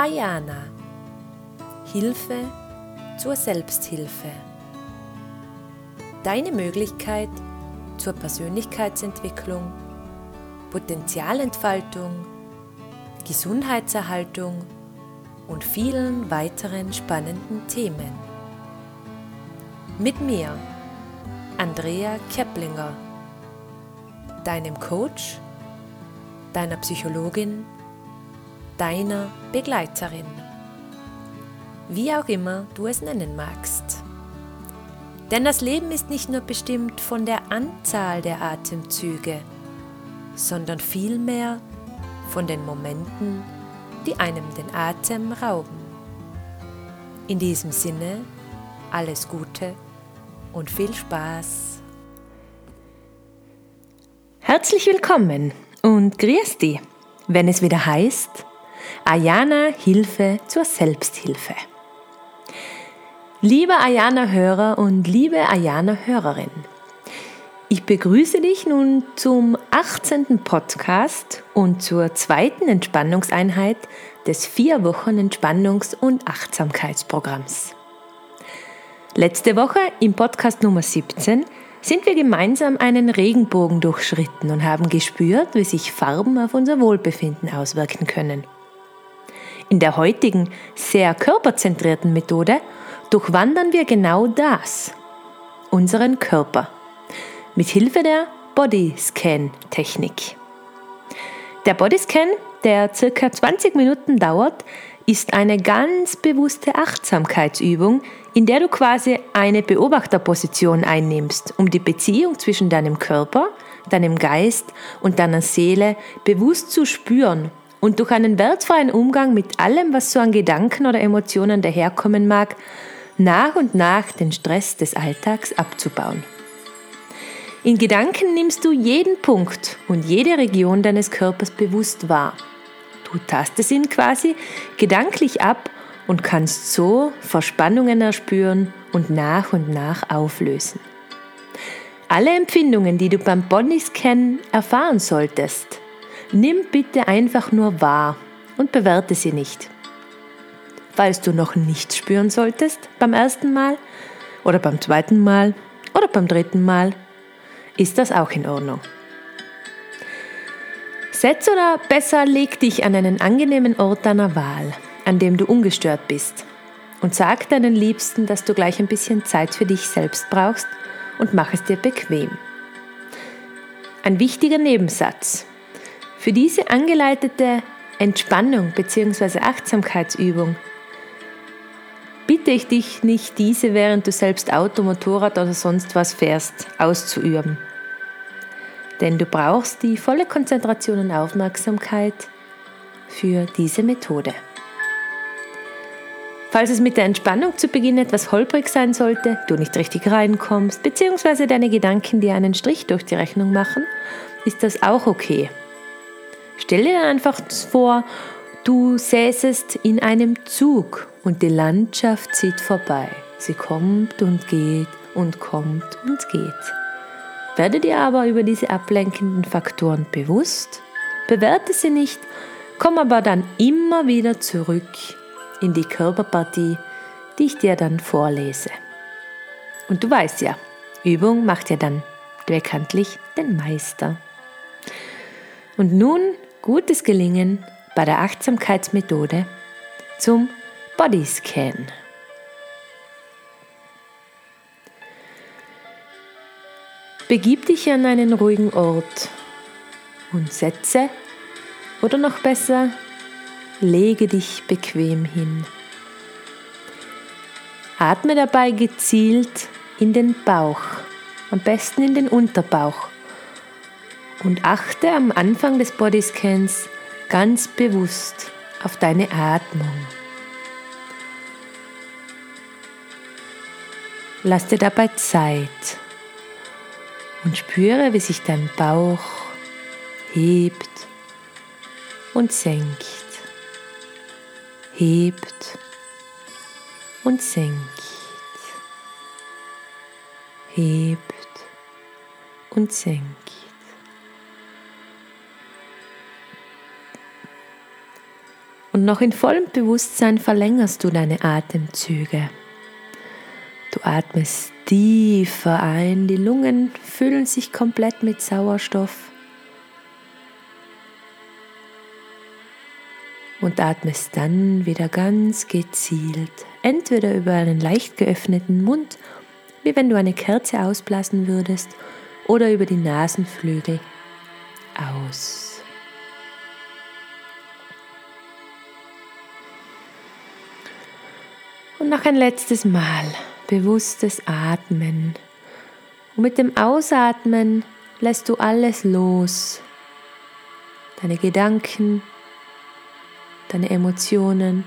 Ayana. Hilfe zur Selbsthilfe. Deine Möglichkeit zur Persönlichkeitsentwicklung, Potenzialentfaltung, Gesundheitserhaltung und vielen weiteren spannenden Themen. Mit mir, Andrea Keplinger, deinem Coach, deiner Psychologin, deiner Begleiterin, wie auch immer du es nennen magst. Denn das Leben ist nicht nur bestimmt von der Anzahl der Atemzüge, sondern vielmehr von den Momenten, die einem den Atem rauben. In diesem Sinne, alles Gute und viel Spaß. Herzlich willkommen und grüß dich, wenn es wieder heißt Ayana Hilfe zur Selbsthilfe. Liebe Ayana-Hörer und liebe Ayana-Hörerin, ich begrüße dich nun zum 18. Podcast und zur zweiten Entspannungseinheit des vier Wochen Entspannungs- und Achtsamkeitsprogramms. Letzte Woche im Podcast Nummer 17 sind wir gemeinsam einen Regenbogen durchschritten und haben gespürt, wie sich Farben auf unser Wohlbefinden auswirken können. In der heutigen, sehr körperzentrierten Methode durchwandern wir genau das, unseren Körper, mit Hilfe der Bodyscan-Technik. Der Bodyscan, der circa 20 Minuten dauert, ist eine ganz bewusste Achtsamkeitsübung, in der du quasi eine Beobachterposition einnimmst, um die Beziehung zwischen deinem Körper, deinem Geist und deiner Seele bewusst zu spüren und durch einen wertfreien Umgang mit allem, was so an Gedanken oder Emotionen daherkommen mag, nach und nach den Stress des Alltags abzubauen. In Gedanken nimmst du jeden Punkt und jede Region deines Körpers bewusst wahr. Du tastest ihn quasi gedanklich ab und kannst so Verspannungen erspüren und nach und nach auflösen. Alle Empfindungen, die du beim Bodyscan erfahren solltest, nimm bitte einfach nur wahr und bewerte sie nicht falls du noch nichts spüren solltest beim ersten Mal oder beim zweiten Mal oder beim dritten Mal, ist das auch in Ordnung. Setz oder besser leg dich an einen angenehmen Ort deiner Wahl, an dem du ungestört bist und sag deinen Liebsten, dass du gleich ein bisschen Zeit für dich selbst brauchst und mach es dir bequem. Ein wichtiger Nebensatz. Für diese angeleitete Entspannung bzw. Achtsamkeitsübung bitte ich dich nicht, diese während du selbst Auto, Motorrad oder sonst was fährst, auszuüben. Denn du brauchst die volle Konzentration und Aufmerksamkeit für diese Methode. Falls es mit der Entspannung zu Beginn etwas holprig sein sollte, du nicht richtig reinkommst, beziehungsweise deine Gedanken dir einen Strich durch die Rechnung machen, ist das auch okay. Stell dir einfach vor, du säßest in einem Zug und die Landschaft zieht vorbei. Sie kommt und geht und kommt und geht. Werde dir aber über diese ablenkenden Faktoren bewusst, bewerte sie nicht, komm aber dann immer wieder zurück in die Körperpartie, die ich dir dann vorlese. Und du weißt ja, Übung macht ja dann bekanntlich den Meister. Und nun gutes Gelingen bei der Achtsamkeitsmethode zum Bodyscan. Begib dich an einen ruhigen Ort und setze oder noch besser, lege dich bequem hin. Atme dabei gezielt in den Bauch, am besten in den Unterbauch und achte am Anfang des Bodyscans ganz bewusst auf deine Atmung. Lass dir dabei Zeit und spüre, wie sich dein Bauch hebt und senkt, hebt und senkt, hebt und senkt. Und noch in vollem Bewusstsein verlängerst du deine Atemzüge. Du atmest tiefer ein, die Lungen füllen sich komplett mit Sauerstoff. Und atmest dann wieder ganz gezielt, entweder über einen leicht geöffneten Mund, wie wenn du eine Kerze ausblasen würdest, oder über die Nasenflügel aus. Und noch ein letztes Mal bewusstes Atmen. Und mit dem Ausatmen lässt du alles los. Deine Gedanken, deine Emotionen,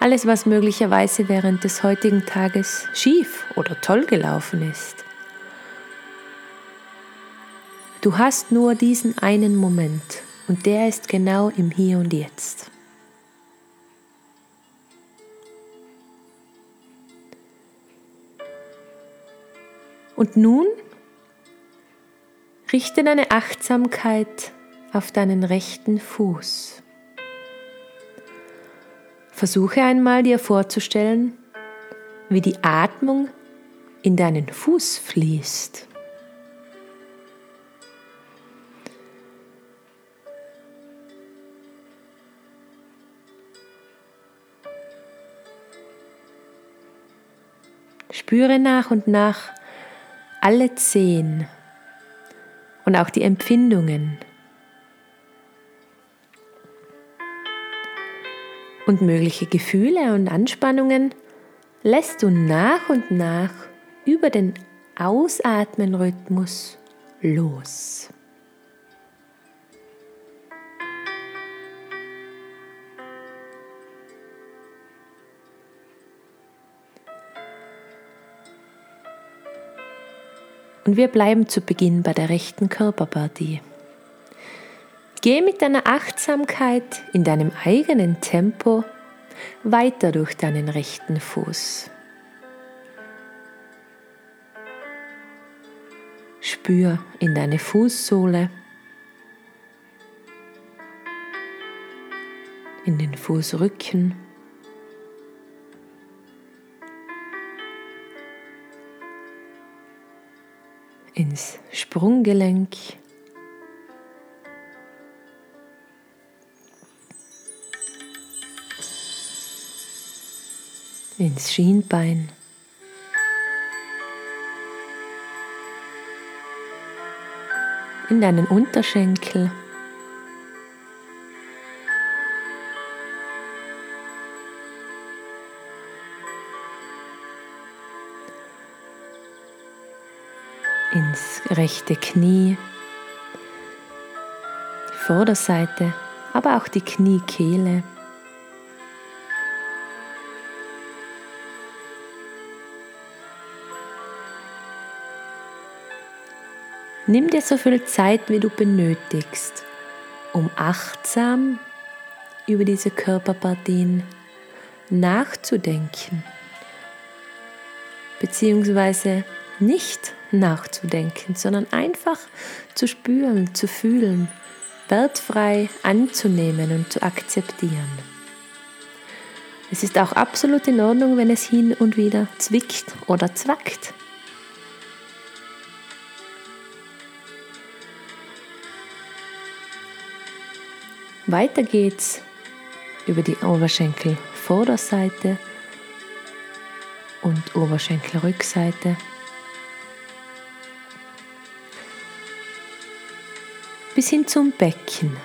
alles, was möglicherweise während des heutigen Tages schief oder toll gelaufen ist. Du hast nur diesen einen Moment und der ist genau im Hier und Jetzt. Und nun richte deine Achtsamkeit auf deinen rechten Fuß. Versuche einmal dir vorzustellen, wie die Atmung in deinen Fuß fließt. Spüre nach und nach, alle Zehen und auch die Empfindungen. Und mögliche Gefühle und Anspannungen lässt du nach und nach über den Ausatmenrhythmus los. Und wir bleiben zu Beginn bei der rechten Körperpartie. Geh mit deiner Achtsamkeit in deinem eigenen Tempo weiter durch deinen rechten Fuß. Spür in deine Fußsohle, in den Fußrücken. Ins Sprunggelenk. ins Schienbein. In deinen Unterschenkel. Rechte Knie, die Vorderseite, aber auch die Kniekehle. Nimm dir so viel Zeit, wie du benötigst, um achtsam über diese Körperpartien nachzudenken, beziehungsweise nicht nachzudenken, sondern einfach zu spüren, zu fühlen, wertfrei anzunehmen und zu akzeptieren. Es ist auch absolut in Ordnung, wenn es hin und wieder zwickt oder zwackt. Weiter geht's über die Oberschenkelvorderseite und Oberschenkelrückseite. Bis hin zum Becken.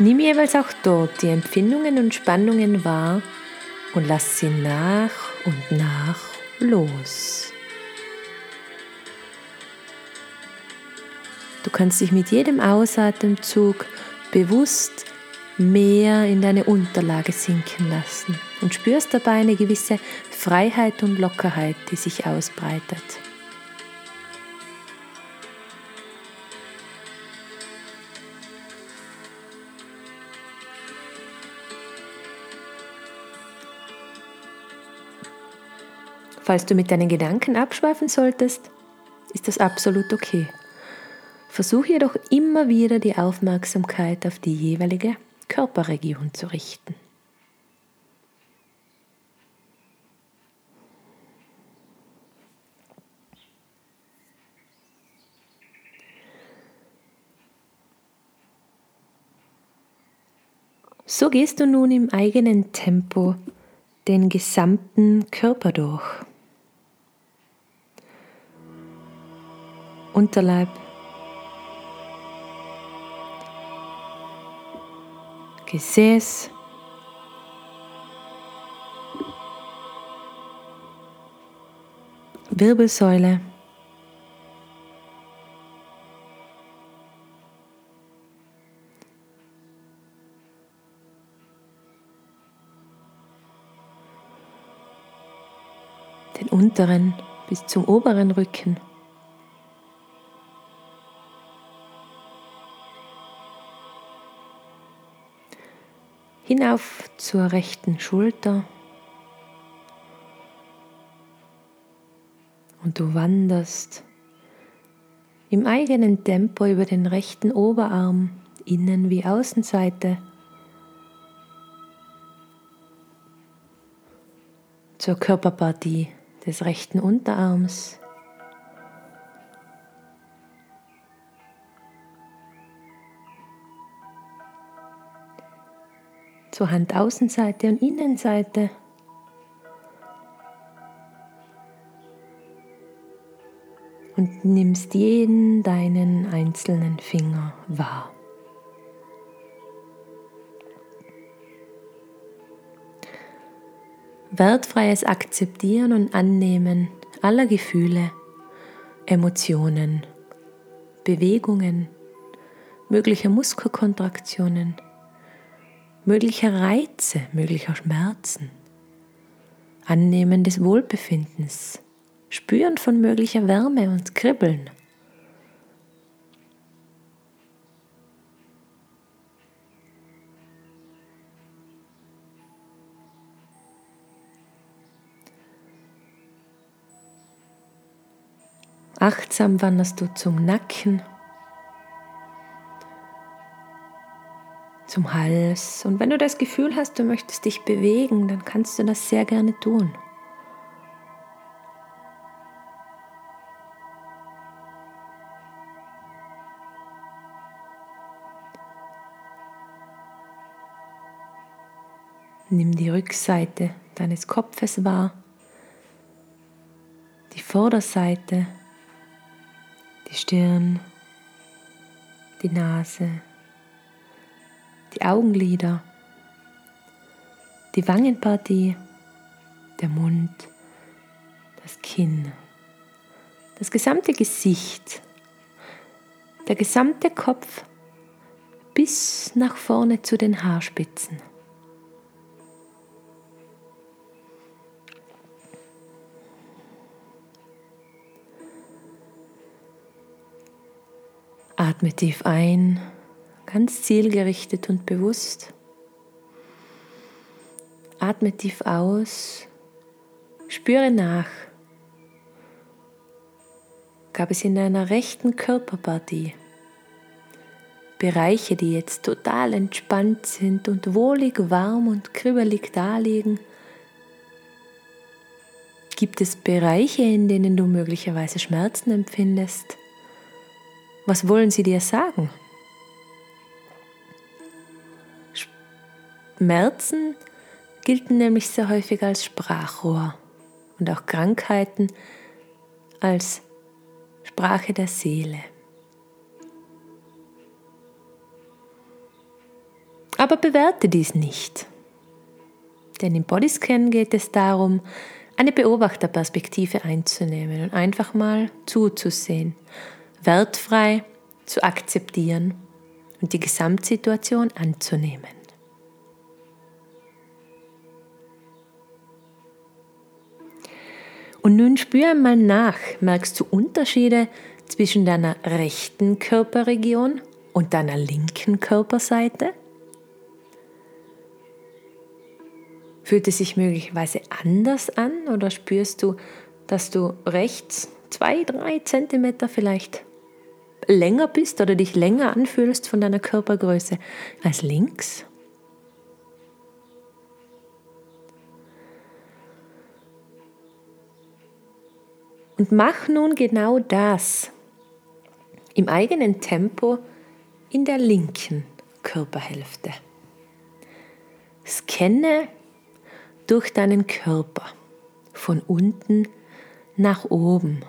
Nimm jeweils auch dort die Empfindungen und Spannungen wahr und lass sie nach und nach los. Du kannst dich mit jedem Ausatemzug bewusst mehr in deine Unterlage sinken lassen und spürst dabei eine gewisse Freiheit und Lockerheit, die sich ausbreitet. Falls du mit deinen Gedanken abschweifen solltest, ist das absolut okay. Versuche jedoch immer wieder die Aufmerksamkeit auf die jeweilige Körperregion zu richten. So gehst du nun im eigenen Tempo den gesamten Körper durch. Unterleib, Gesäß, Wirbelsäule, den unteren bis zum oberen Rücken. Hinauf zur rechten Schulter. Und du wanderst im eigenen Tempo über den rechten Oberarm, Innen- wie Außenseite, zur Körperpartie des rechten Unterarms. Zur Handaußenseite und Innenseite. Und nimmst jeden deinen einzelnen Finger wahr. wertfreies Akzeptieren und Annehmen aller Gefühle, Emotionen, Bewegungen, möglicher Muskelkontraktionen, möglicher Reize, möglicher Schmerzen, Annehmen des Wohlbefindens, Spüren von möglicher Wärme und Kribbeln. Achtsam wanderst du zum Nacken, zum Hals. Und wenn du das Gefühl hast, du möchtest dich bewegen, dann kannst du das sehr gerne tun. Nimm die Rückseite deines Kopfes wahr, die Vorderseite die Stirn, die Nase, die Augenlider, die Wangenpartie, der Mund, das Kinn, das gesamte Gesicht, der gesamte Kopf bis nach vorne zu den Haarspitzen. Atme tief ein, ganz zielgerichtet und bewusst. Atme tief aus, spüre nach. Gab es in deiner rechten Körperpartie Bereiche, die jetzt total entspannt sind und wohlig, warm und kribbelig daliegen? Gibt es Bereiche, in denen du möglicherweise Schmerzen empfindest? Was wollen sie dir sagen? Schmerzen gelten nämlich sehr häufig als Sprachrohr und auch Krankheiten als Sprache der Seele. Aber bewerte dies nicht. Denn im Bodyscan geht es darum, eine Beobachterperspektive einzunehmen und einfach mal zuzusehen wertfrei zu akzeptieren und die Gesamtsituation anzunehmen. Und nun spür einmal nach, merkst du Unterschiede zwischen deiner rechten Körperregion und deiner linken Körperseite? Fühlt es sich möglicherweise anders an oder spürst du, dass du rechts zwei, drei Zentimeter vielleicht länger bist oder dich länger anfühlst von deiner Körpergröße als links? Und mach nun genau das im eigenen Tempo in der linken Körperhälfte. Scanne durch deinen Körper von unten nach oben,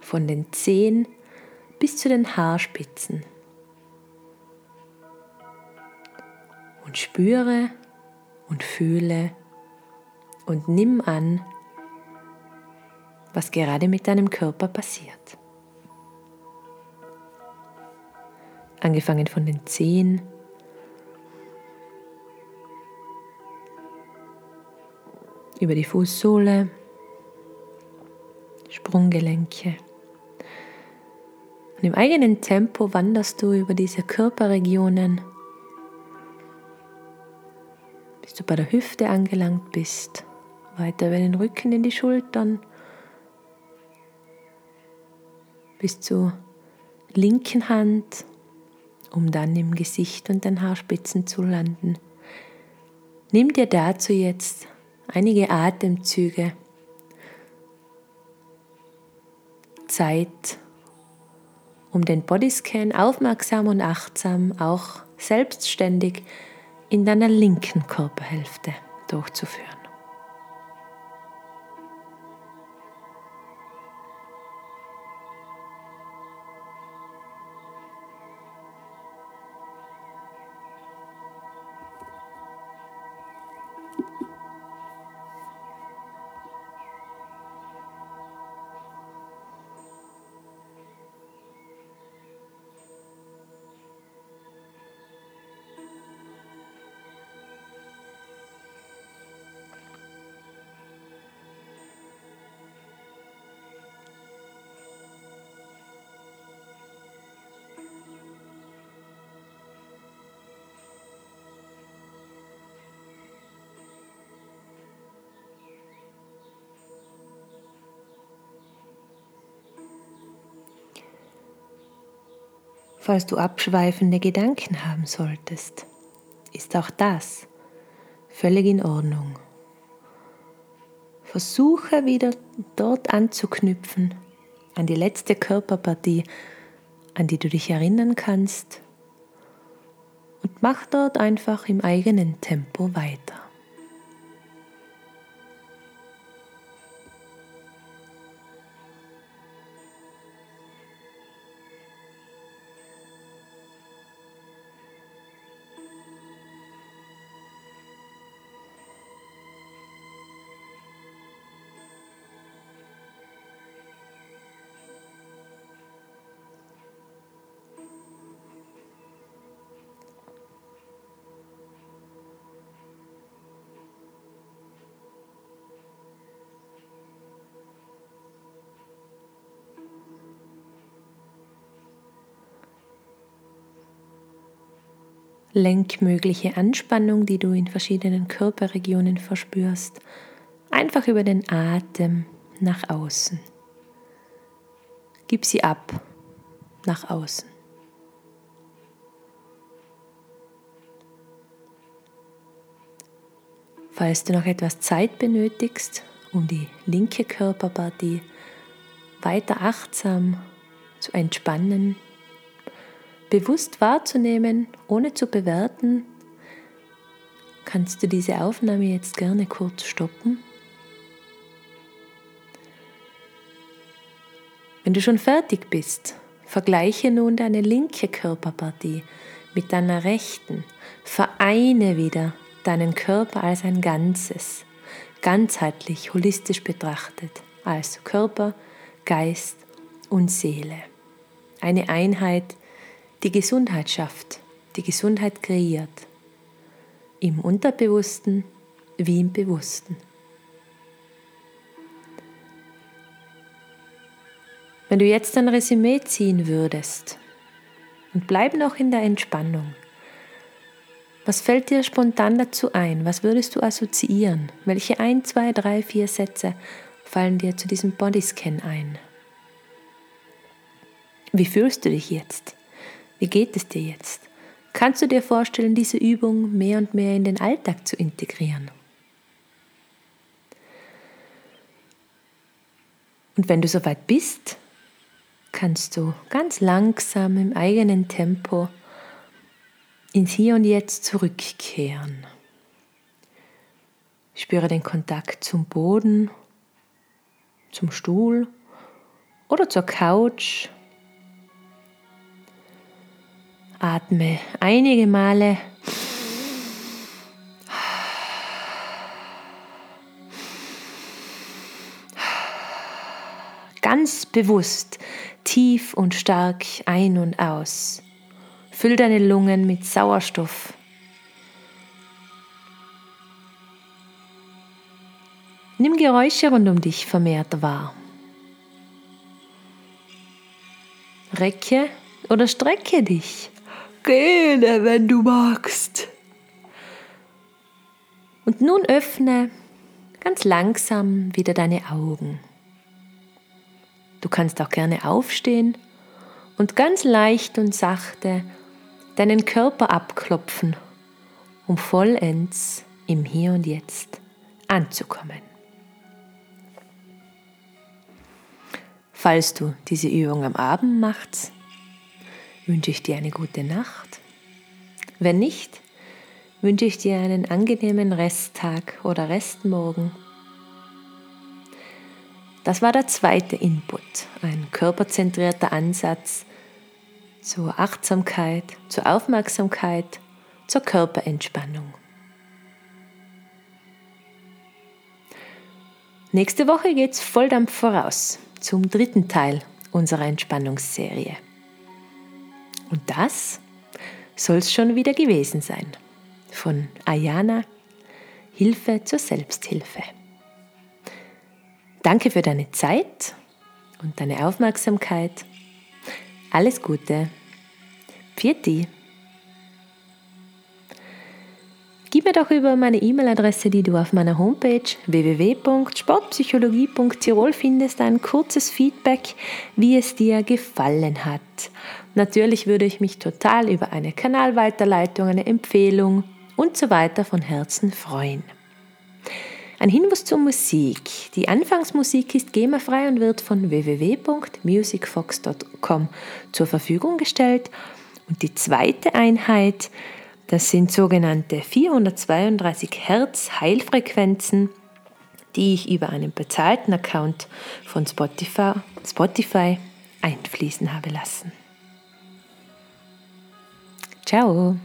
von den Zehen bis zu den Haarspitzen. Und spüre und fühle und nimm an, was gerade mit deinem Körper passiert. Angefangen von den Zehen, über die Fußsohle, Sprunggelenke. Und im eigenen Tempo wanderst du über diese Körperregionen, bis du bei der Hüfte angelangt bist, weiter über den Rücken in die Schultern, bis zur linken Hand, um dann im Gesicht und den Haarspitzen zu landen. Nimm dir dazu jetzt einige Atemzüge Zeit, um den Bodyscan aufmerksam und achtsam, auch selbstständig in deiner linken Körperhälfte durchzuführen. Falls du abschweifende Gedanken haben solltest, ist auch das völlig in Ordnung. Versuche wieder dort anzuknüpfen, an die letzte Körperpartie, an die du dich erinnern kannst und mach dort einfach im eigenen Tempo weiter. Lenk mögliche Anspannung, die du in verschiedenen Körperregionen verspürst, einfach über den Atem nach außen. Gib sie ab nach außen. Falls du noch etwas Zeit benötigst, um die linke Körperpartie weiter achtsam zu entspannen, bewusst wahrzunehmen, ohne zu bewerten, kannst du diese Aufnahme jetzt gerne kurz stoppen. Wenn du schon fertig bist, vergleiche nun deine linke Körperpartie mit deiner rechten. Vereine wieder deinen Körper als ein Ganzes, ganzheitlich, holistisch betrachtet, als Körper, Geist und Seele. Eine Einheit, die Gesundheit schafft, die Gesundheit kreiert. Im Unterbewussten wie im Bewussten. Wenn du jetzt ein Resümee ziehen würdest und bleib noch in der Entspannung, Was fällt dir spontan dazu ein? Was würdest du assoziieren? Welche ein, zwei, drei, vier Sätze fallen dir zu diesem Bodyscan ein? Wie fühlst du dich jetzt? Wie geht es dir jetzt? Kannst du dir vorstellen, diese Übung mehr und mehr in den Alltag zu integrieren? Und wenn du soweit bist, kannst du ganz langsam im eigenen Tempo ins Hier und Jetzt zurückkehren. Spüre den Kontakt zum Boden, zum Stuhl oder zur Couch. Atme einige Male ganz bewusst tief und stark ein und aus. Füll deine Lungen mit Sauerstoff. Nimm Geräusche rund um dich vermehrt wahr. Recke oder strecke dich. Gähne, wenn du magst. Und nun öffne ganz langsam wieder deine Augen. Du kannst auch gerne aufstehen und ganz leicht und sachte deinen Körper abklopfen, um vollends im Hier und Jetzt anzukommen. Falls du diese Übung am Abend machst, wünsche ich dir eine gute Nacht. Wenn nicht, wünsche ich dir einen angenehmen Resttag oder Restmorgen. Das war der zweite Input, ein körperzentrierter Ansatz, zur Achtsamkeit, zur Aufmerksamkeit, zur Körperentspannung. Nächste Woche geht's Volldampf voraus zum dritten Teil unserer Entspannungsserie. Und das soll es schon wieder gewesen sein. Von Ayana Hilfe zur Selbsthilfe. Danke für deine Zeit und deine Aufmerksamkeit alles Gute. Pfiat Gib mir doch über meine E-Mail-Adresse, die du auf meiner Homepage www.sportpsychologie.tirol findest, ein kurzes Feedback, wie es dir gefallen hat. Natürlich würde ich mich total über eine Kanalweiterleitung, eine Empfehlung und so weiter von Herzen freuen. Ein Hinweis zur Musik. Die Anfangsmusik ist GEMA-frei und wird von www.musicfox.com zur Verfügung gestellt. Und die zweite Einheit, das sind sogenannte 432 Hertz Heilfrequenzen, die ich über einen bezahlten Account von Spotify, Spotify einfließen habe lassen. Ciao!